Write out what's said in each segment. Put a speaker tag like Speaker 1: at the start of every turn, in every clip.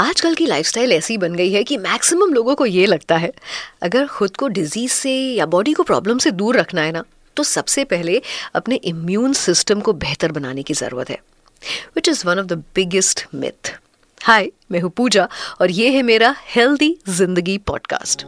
Speaker 1: आजकल की लाइफस्टाइल ऐसी बन गई है कि मैक्सिमम लोगों को ये लगता है, अगर खुद को डिज़ीज़ से या बॉडी को प्रॉब्लम से दूर रखना है ना तो सबसे पहले अपने इम्यून सिस्टम को बेहतर बनाने की ज़रूरत है which is one of the biggest myth hi मैं हूँ पूजा और ये है मेरा हेल्दी ज़िंदगी पॉडकास्ट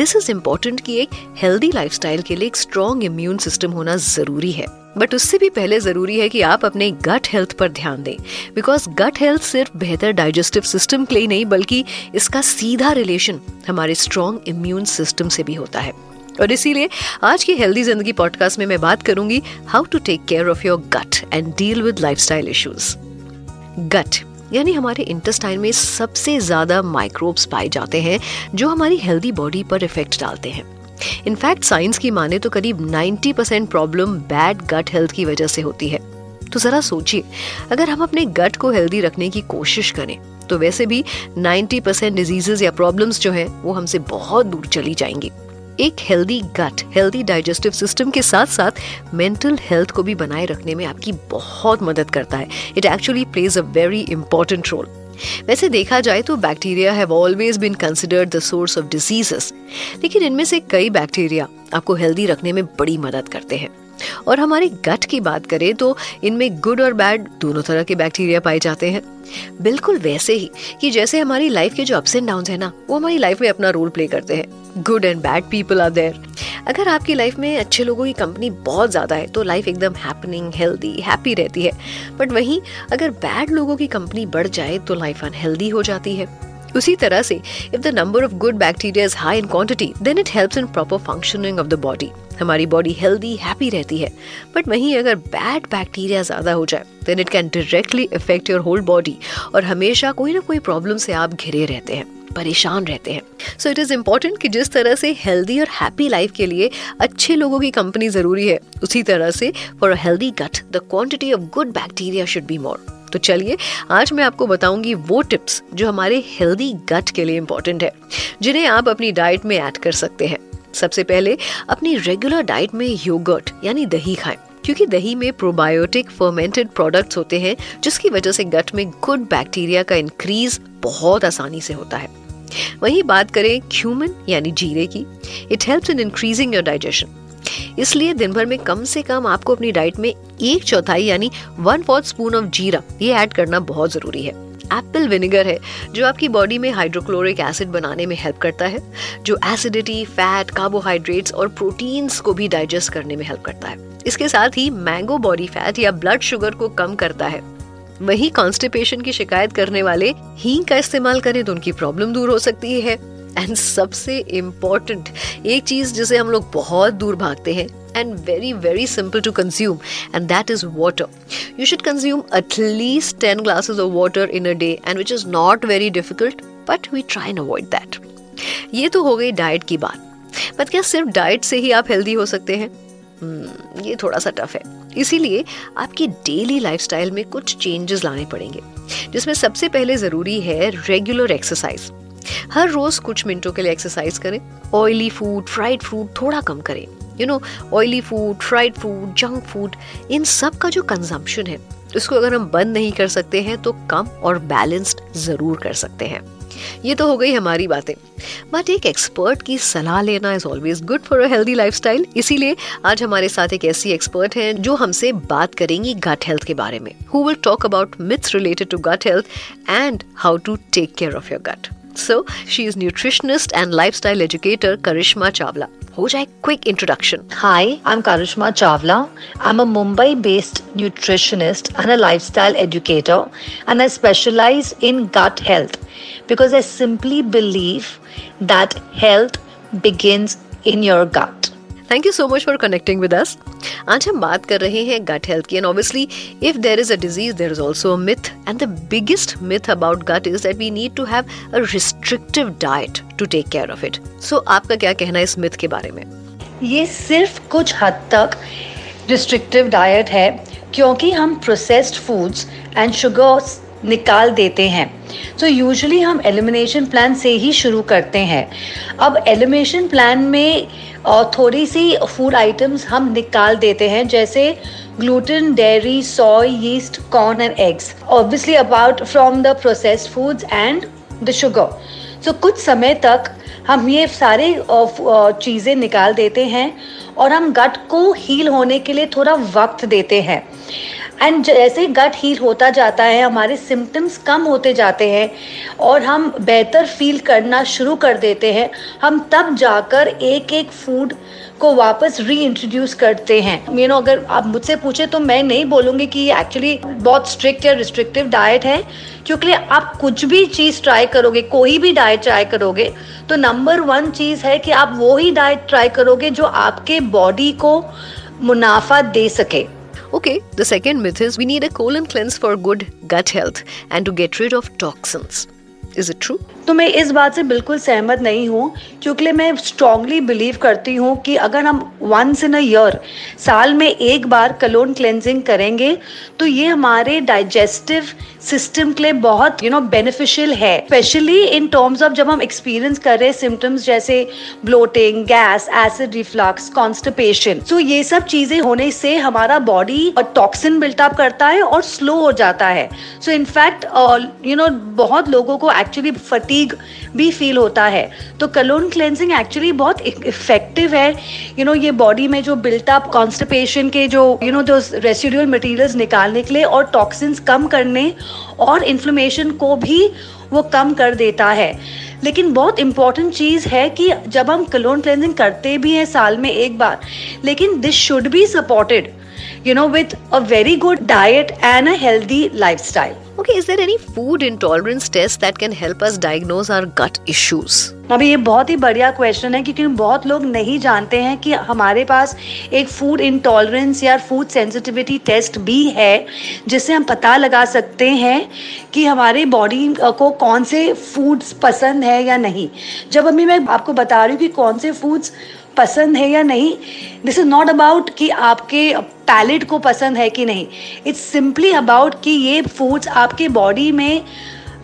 Speaker 1: दिस इज़ इम्पोर्टेंट कि एक हेल्दी लाइफस्टाइल के लिए एक स्ट्रॉन्ग इम्यून सिस्टम होना ज़रूरी है। बट उससे भी पहले ज़रूरी है कि आप अपने गट हेल्थ पर ध्यान दें। बिकॉज़ गट हेल्थ सिर्फ़ बेहतर डाइजेस्टिव सिस्टम के लिए नहीं, बल्कि इसका सीधा रिलेशन हमारे स्ट्रॉन्ग इम्यून सिस्टम से भी होता है। और इसीलिए आज की हेल्दी ज़िंदगी पॉडकास्ट में मैं बात करूँगी how to take care of your gut and deal with life style issues gut यानी हमारे इंटेस्टाइन में सबसे ज़्यादा माइक्रोब्स पाए जाते हैं, जो हमारी हेल्दी बॉडी पर इफ़ेक्ट डालते हैं। इनफैक्ट साइंस की माने तो करीब 90 percent problem bad gut health की वजह से होती है। तो जरा सोचिए, अगर हम अपने गट को हेल्दी रखने की कोशिश करें तो वैसे भी 90 परसेंट डिजीजेस या प्रॉब्लम्स जो हैं, वो हमसे बहुत दूर चली जाएँगी। एक healthy gut healthy digestive system के साथ साथ मेंटल हेल्थ को भी बनाए रखने में आपकी बहुत मदद करता है। It actually plays a very important role वैसे देखा जाए तो bacteria have always been considered the source of diseases लेकिन इनमें से कई बैक्टीरिया आपको हेल्दी रखने में बड़ी मदद करते हैं। और हमारे गट की बात करें तो इनमें गुड और बैड दोनों तरह के बैक्टीरिया पाए जाते हैं। बिल्कुल वैसे ही कि जैसे हमारी लाइफ के जो अप्स एंड डाउन है ना, वो हमारी लाइफ में अपना रोल प्ले करते हैं। Good and bad people are there अगर आपकी लाइफ में अच्छे लोगों की कंपनी बहुत ज़्यादा है तो लाइफ एकदम हैपनिंग हेल्दी हैप्पी रहती है। बट वहीं अगर बैड लोगों की कंपनी बढ़ जाए तो लाइफ अनहेल्दी हो जाती है। उसी तरह से if the number of good bacteria is high in quantity then it helps in proper functioning of the body हमारी बॉडी हेल्दी हैप्पी रहती है। बट वहीं अगर बैड बैक्टीरिया ज़्यादा हो जाए then it can directly affect your whole body और हमेशा कोई ना कोई प्रॉब्लम से आप घिरे रहते हैं, परेशान रहते हैं। सो इट इज़ इम्पोर्टेंट कि जिस तरह से हेल्दी और हैप्पी लाइफ के लिए अच्छे लोगों की कंपनी ज़रूरी है, उसी तरह से for a healthy gut the quantity of good bacteria should be more तो चलिए, आज मैं आपको बताऊँगी वो टिप्स जो हमारे हेल्दी गट के लिए इंपॉर्टेंट है, जिन्हें आप अपनी डाइट में ऐड कर सकते हैं। सबसे पहले, अपनी रेगुलर डाइट में योगर्ट यानी दही खाएँ, क्योंकि दही में प्रोबायोटिक फर्मेंटेड प्रोडक्ट्स होते हैं, जिसकी वजह से गट में गुड बैक्टीरिया का इंक्रीज बहुत आसानी से होता है। वहीं बात करें क्यूमन यानी जीरे की। It helps in increasing your digestion इसलिए दिन भर में कम से कम आपको अपनी डाइट में एक चौथाई यानी वन फोर्थ स्पून ऑफ़ जीरा, ये ऐड करना बहुत ज़रूरी है। एप्पल विनेगर है, जो आपकी बॉडी में हाइड्रोक्लोरिक एसिड बनाने में हेल्प करता है, जो एसिडिटी फैट कार्बोहाइड्रेट्स और प्रोटीन्स को भी डाइजेस्ट करने में हेल्प करता है। इसके साथ ही मैंगो बॉडी फैट या ब्लड शुगर को कम करता है। वही कॉन्स्टिपेशन की शिकायत करने वाले हींग का इस्तेमाल करें तो उनकी प्रॉब्लम दूर हो सकती है। एंड सबसे इंपॉर्टेंट, एक चीज़ जिसे हम लोग बहुत दूर भागते हैं and very very simple to consume and that is water you should consume at least ten glasses of water in a day and which is not very difficult but we try and avoid that ये तो हो गई diet की बात. But क्या सिर्फ़ diet से ही आप हेल्दी हो सकते हैं? Hmm, ये थोड़ा सा टफ है. इसीलिए आपकी डेली लाइफ में कुछ चेंजेस लाने पड़ेंगे, जिसमें सबसे पहले ज़रूरी है रेगुलर एक्सरसाइज हर रोज कुछ मिनटों के लिए एक्सरसाइज करें। ऑयली फ़ूड फ्राइड फ़ूड थोड़ा कम करें। You know oily food fried food junk food इन सब का जो कंजम्पशन है, उसको अगर हम बंद नहीं कर सकते हैं तो कम और बैलेंस्ड ज़रूर कर सकते हैं। ये तो हो गई हमारी बातें। बट एक एक्सपर्ट की सलाह लेना is always good for a healthy lifestyle इसीलिए आज हमारे साथ एक ऐसी एक्सपर्ट हैं जो हमसे बात करेंगी गट हेल्थ के बारे में। Who will talk about myths related to gut health and how to take care of your gut So, she is nutritionist and lifestyle educator Karishma Chavla. Ho quick introduction.
Speaker 2: Hi, I'm Karishma Chavla. I'm a Mumbai based nutritionist and a lifestyle educator, and I specialize in gut health because I simply believe that health begins in your gut.
Speaker 1: Thank you so much for connecting with us आज हम बात कर रहे हैं gut health की and obviously if there is a disease there is also myth and the biggest myth about gut is that we need to have a restrictive diet to take care of it so आपका क्या कहना है इस myth के बारे में?
Speaker 2: ये सिर्फ़ कुछ हद तक रिस्ट्रिक्टिव डाइट है, क्योंकि हम प्रोसेस्ड फूड्स एंड शुगर निकाल देते हैं। सो so, यूजुअली हम एलिमिनेशन प्लान से ही शुरू करते हैं। अब एलिमिनेशन प्लान में थोड़ी सी फ़ूड आइटम्स हम निकाल देते हैं जैसे gluten, dairy, soy, yeast corn and eggs Obviously apart from the processed foods and the sugar so कुछ समय तक हम ये सारे चीज़ें निकाल देते हैं और हम गट को हील होने के लिए थोड़ा वक्त देते हैं। एंड जैसे गट हील होता जाता है, हमारे सिम्टम्स कम होते जाते हैं और हम बेहतर फील करना शुरू कर देते हैं। हम तब जाकर एक एक फ़ूड को वापस री इंट्रोड्यूस करते हैं। यू नो अगर आप मुझसे पूछे तो मैं नहीं बोलूँगी कि ये एक्चुअली बहुत स्ट्रिक्ट या रिस्ट्रिक्टिव डाइट है, क्योंकि आप कुछ भी चीज़ ट्राई करोगे, कोई भी डाइट ट्राई करोगे तो नंबर वन चीज़ है कि आप वो ही डाइट ट्राई करोगे जो आपके बॉडी को मुनाफा दे सके।
Speaker 1: Okay, the second myth is we need a colon cleanse for good gut health and to get rid of toxins. Is it true?
Speaker 2: तो मैं इस बात से बिल्कुल सहमत नहीं हूँ, क्योंकि मैं स्ट्रांगली बिलीव करती हूँ कि अगर हम वंस इन अ ईयर साल में एक बार कलोन क्लेंजिंग करेंगे तो ये हमारे डाइजेस्टिव सिस्टम के लिए बहुत यू नो बेनिफिशियल है। स्पेशली इन टर्म्स ऑफ़ जब हम एक्सपीरियंस कर रहे सिम्टम्स जैसे bloating gas acid reflux constipation so ये सब चीज़ें होने से हमारा बॉडी और टॉक्सिन बिल्टअप करता है और स्लो हो जाता है। सो इनफैक्ट यू नो बहुत लोगों को एक्चुअली फटी फटीग भी फील होता है। तो कलोन क्लेंजिंग एक्चुअली बहुत इफ़ेक्टिव है। यू नो ये बॉडी में जो बिल्टअप कॉन्स्टिपेशन के जो यू नो दो रेसिडुअल मटेरियल्स निकालने के लिए और टॉक्सिन्स कम करने और इन्फ्लेमेशन को भी वो कम कर देता है। लेकिन बहुत इंपॉर्टेंट चीज़ है कि जब हम कलोन क्लेंजिंग करते भी हैं साल में एक बार लेकिन this should be supported you know, with a very good diet and a healthy lifestyle.
Speaker 1: Okay, is there any food intolerance test that can help us diagnose our gut issues?
Speaker 2: अभी ये बहुत ही बढ़िया क्वेश्चन है क्योंकि बहुत लोग नहीं जानते हैं कि हमारे पास एक फ़ूड इंटॉलरेंस या फ़ूड सेंसिटिविटी टेस्ट भी है जिससे हम पता लगा सकते हैं कि हमारे बॉडी को कौन से फूड्स पसंद है या नहीं जब अभी मैं आपको बता रही हूँ कि कौन से फूड्स पसंद है या नहीं दिस इज़ नॉट अबाउट कि आपके पैलेट को पसंद है कि नहीं इट्स सिंपली अबाउट कि ये फूड्स आपके बॉडी में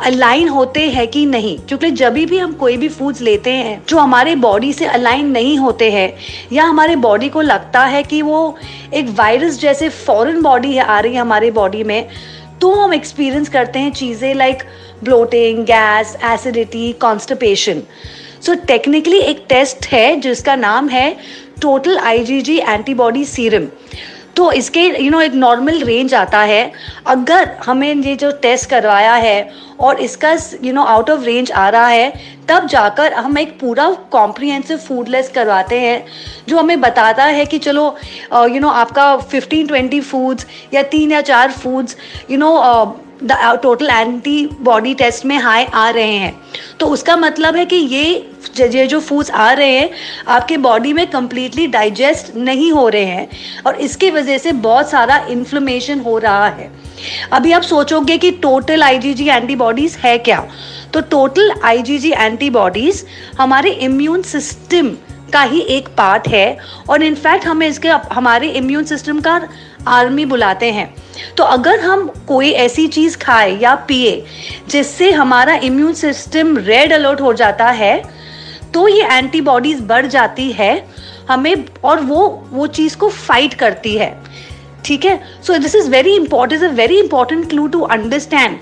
Speaker 2: अलाइन होते हैं कि नहीं? क्योंकि जब भी हम कोई भी फूड्स लेते हैं, जो हमारे बॉडी से अलाइन नहीं होते हैं, या हमारे बॉडी को लगता है कि वो एक वायरस जैसे फॉरेन बॉडी आ रही है हमारे बॉडी में तो हम एक्सपीरियंस करते हैं चीज़ें like bloating gas acidity constipation so technically एक टेस्ट है, जिसका नाम है टोटल आईजीजी एंटीबॉडी सीरम तो इसके यू नो एक नॉर्मल रेंज आता है। अगर हमें ये जो टेस्ट करवाया है और इसका you know out of range आ रहा है तब जाकर हम एक पूरा कॉम्प्रिहेंसिव फ़ूड लिस्ट करवाते हैं जो हमें बताता है कि चलो यू uh, नो आपका फिफ्टीन ट्वेंटी फूड्स या तीन या चार foods you know total antibody test में हाई आ रहे हैं। तो उसका मतलब है कि ये ये जो फूड्स आ रहे हैं, आपके बॉडी में कम्प्लीटली डाइजेस्ट नहीं हो रहे हैं और इसकी वजह से बहुत सारा इन्फ्लेमेशन हो रहा है। अभी आप सोचोगे कि टोटल आईजीजी एंटीबॉडीज है क्या? तो टोटल आईजीजी एंटीबॉडीज हमारे इम्यून सिस्टम का ही एक पार्ट है और इनफैक्ट हमें इसके, हमारे इम्यून सिस्टम का आर्मी बुलाते हैं। तो अगर हम कोई ऐसी चीज़ खाए या पिए जिससे हमारा इम्यून सिस्टम रेड अलर्ट हो जाता है तो ये एंटीबॉडीज बढ़ जाती है, हमें और वो वो चीज़ को फाइट करती है। ठीक है? So this is very important is a very important clue to understand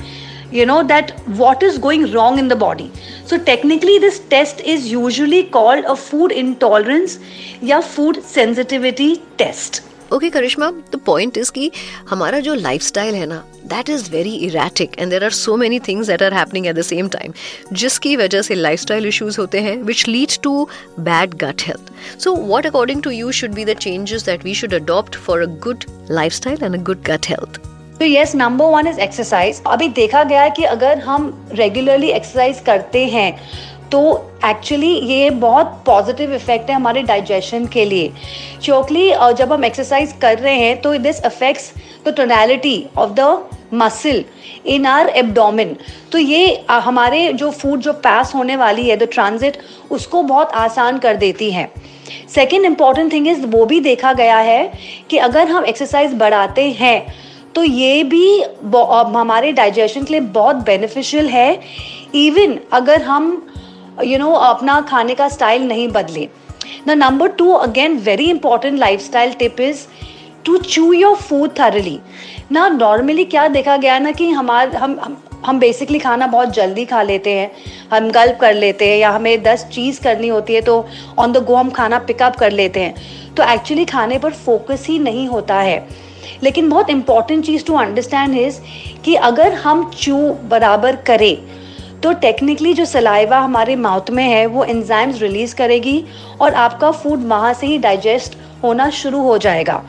Speaker 2: you know that what is going wrong in the body so technically, this test is usually called a food intolerance या food sensitivity test.
Speaker 1: Okay Karishma the point is कि हमारा जो lifestyle है ना that is very erratic and there are so many things that are happening at the same time जिसकी वजह से lifestyle issues होते हैं which lead to bad gut health so what according to you should be the changes that we should adopt for a good lifestyle and a good gut health
Speaker 2: तो yes number one is exercise अभी देखा गया है कि अगर हम regularly exercise करते हैं तो एक्चुअली ये बहुत पॉजिटिव इफ़ेक्ट है हमारे डाइजेशन के लिए. क्योंकि जब हम एक्सरसाइज कर रहे हैं तो this affects the tonality of the muscle in our abdomen तो ये हमारे जो फ़ूड जो पास होने वाली है द ट्रांजिट उसको बहुत आसान कर देती है. सेकेंड इंपॉर्टेंट थिंग इज़ वो भी देखा गया है कि अगर हम एक्सरसाइज बढ़ाते हैं तो ये भी हमारे डाइजेशन के लिए बहुत बेनिफिशियल है। इवन अगर हम यू you नो know, अपना खाने का स्टाइल नहीं बदले। The number two again very important life style tip is to chew your food thoroughly ना नॉर्मली क्या देखा गया ना कि हमारे हम हम बेसिकली खाना बहुत जल्दी खा लेते हैं। हम गल्प कर लेते हैं या हमें दस चीज़ करनी होती है तो ऑन द गो हम खाना पिकअप कर लेते हैं। तो एक्चुअली खाने पर फोकस ही नहीं होता है। लेकिन बहुत इंपॉर्टेंट चीज़ टू अंडरस्टैंड इज़ कि अगर हम चू बराबर करें तो टेक्निकली जो सलाइवा हमारे माउथ में है, वो एंजाइम्स रिलीज़ करेगी और आपका फ़ूड वहाँ से ही डाइजेस्ट होना शुरू हो जाएगा।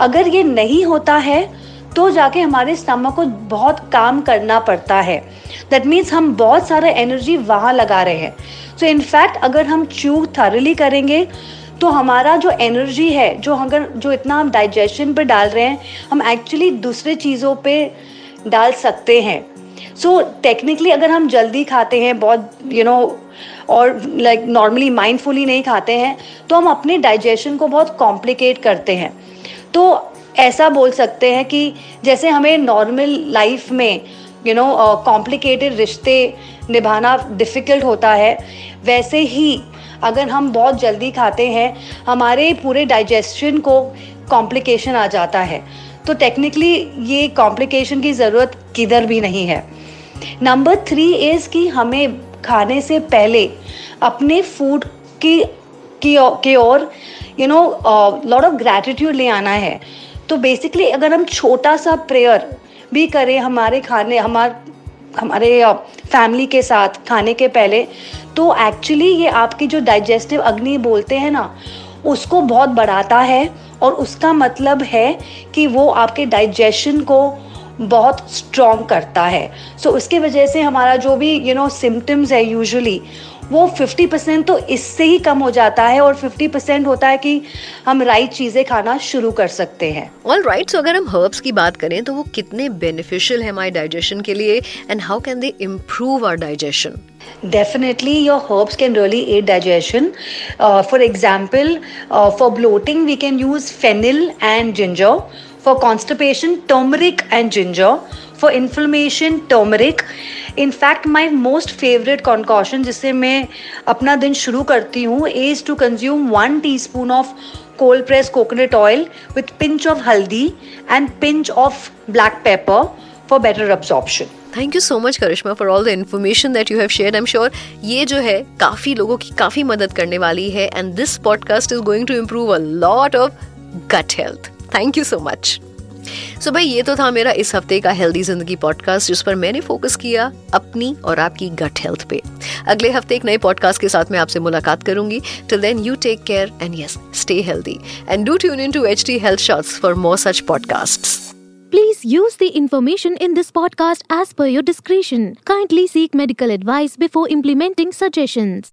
Speaker 2: अगर ये नहीं होता है तो जाके हमारे स्टमक को बहुत काम करना पड़ता है। दैट मीन्स हम बहुत सारा एनर्जी वहाँ लगा रहे हैं। सो इनफैक्ट अगर हम चू थरली करेंगे तो हमारा जो एनर्जी है जो अगर जो इतना हम डाइजेशन पर डाल रहे हैं हम एक्चुअली दूसरे चीज़ों पे डाल सकते हैं। सो so, टेक्निकली अगर हम जल्दी खाते हैं बहुत यू you नो know, और लाइक नॉर्मली माइंडफुली नहीं खाते हैं तो हम अपने डाइजेशन को बहुत कॉम्प्लिकेट करते हैं। तो ऐसा बोल सकते हैं कि जैसे हमें नॉर्मल लाइफ में यू नो कॉम्प्लिकेटेड रिश्ते निभाना डिफ़िकल्ट होता है वैसे ही अगर हम बहुत जल्दी खाते हैं, हमारे पूरे डाइजेशन को कॉम्प्लिकेशन आ जाता है। तो टेक्निकली ये कॉम्प्लिकेशन की ज़रूरत किधर भी नहीं है। नंबर थ्री इज़ कि हमें खाने से पहले अपने फ़ूड की की ओर you know lot of gratitude ले आना है। तो बेसिकली अगर हम छोटा सा प्रेयर भी करें, हमारे खाने, हमार हमारे फैमिली के साथ खाने के पहले तो एक्चुअली ये आपकी जो डाइजेस्टिव अग्नि बोलते हैं ना उसको बहुत बढ़ाता है और उसका मतलब है कि वो आपके डाइजेशन को बहुत स्ट्रॉन्ग करता है। सो so, उसके वजह से हमारा जो भी यू नो सिम्टम्स है यूजुअली वो 50 परसेंट तो इससे ही कम हो जाता है और 50 परसेंट होता है कि हम राइट चीज़ें खाना शुरू कर सकते हैं
Speaker 1: ऑल राइट सो अगर हम हर्ब्स की बात करें तो वो कितने बेनिफिशियल है हमारे डाइजेशन के लिए and how can they improve our digestion
Speaker 2: Definitely, your herbs can really aid digestion. Uh, for example, uh, for bloating, we can use fennel and ginger. For constipation, turmeric and ginger. For inflammation, turmeric. In fact my most favourite concoction जिससे मैं अपना दिन शुरू करती हूँ is to consume one teaspoon of cold pressed coconut oil with pinch of haldi and pinch of black pepper for better absorption.
Speaker 1: Thank you so much Karishma for all the information that you have share I am sure ये जो है काफ़ी लोगों की काफ़ी मदद करने वाली है and this podcast is going to improve a lot of gut health thank you so much so भाई ये तो था मेरा इस हफ़्ते का हेल्दी ज़िंदगी पॉडकास्ट जिस पर मैंने फोकस किया अपनी और आपकी गट हेल्थ पे अगले हफ़्ते एक नए पॉडकास्ट के साथ मैं आपसे मुलाकात करूँगी till then you take care and yes stay healthy and do tune in to H T health shorts for more such podcast
Speaker 3: Please use the information in this podcast as per your discretion. Kindly seek medical advice before implementing suggestions.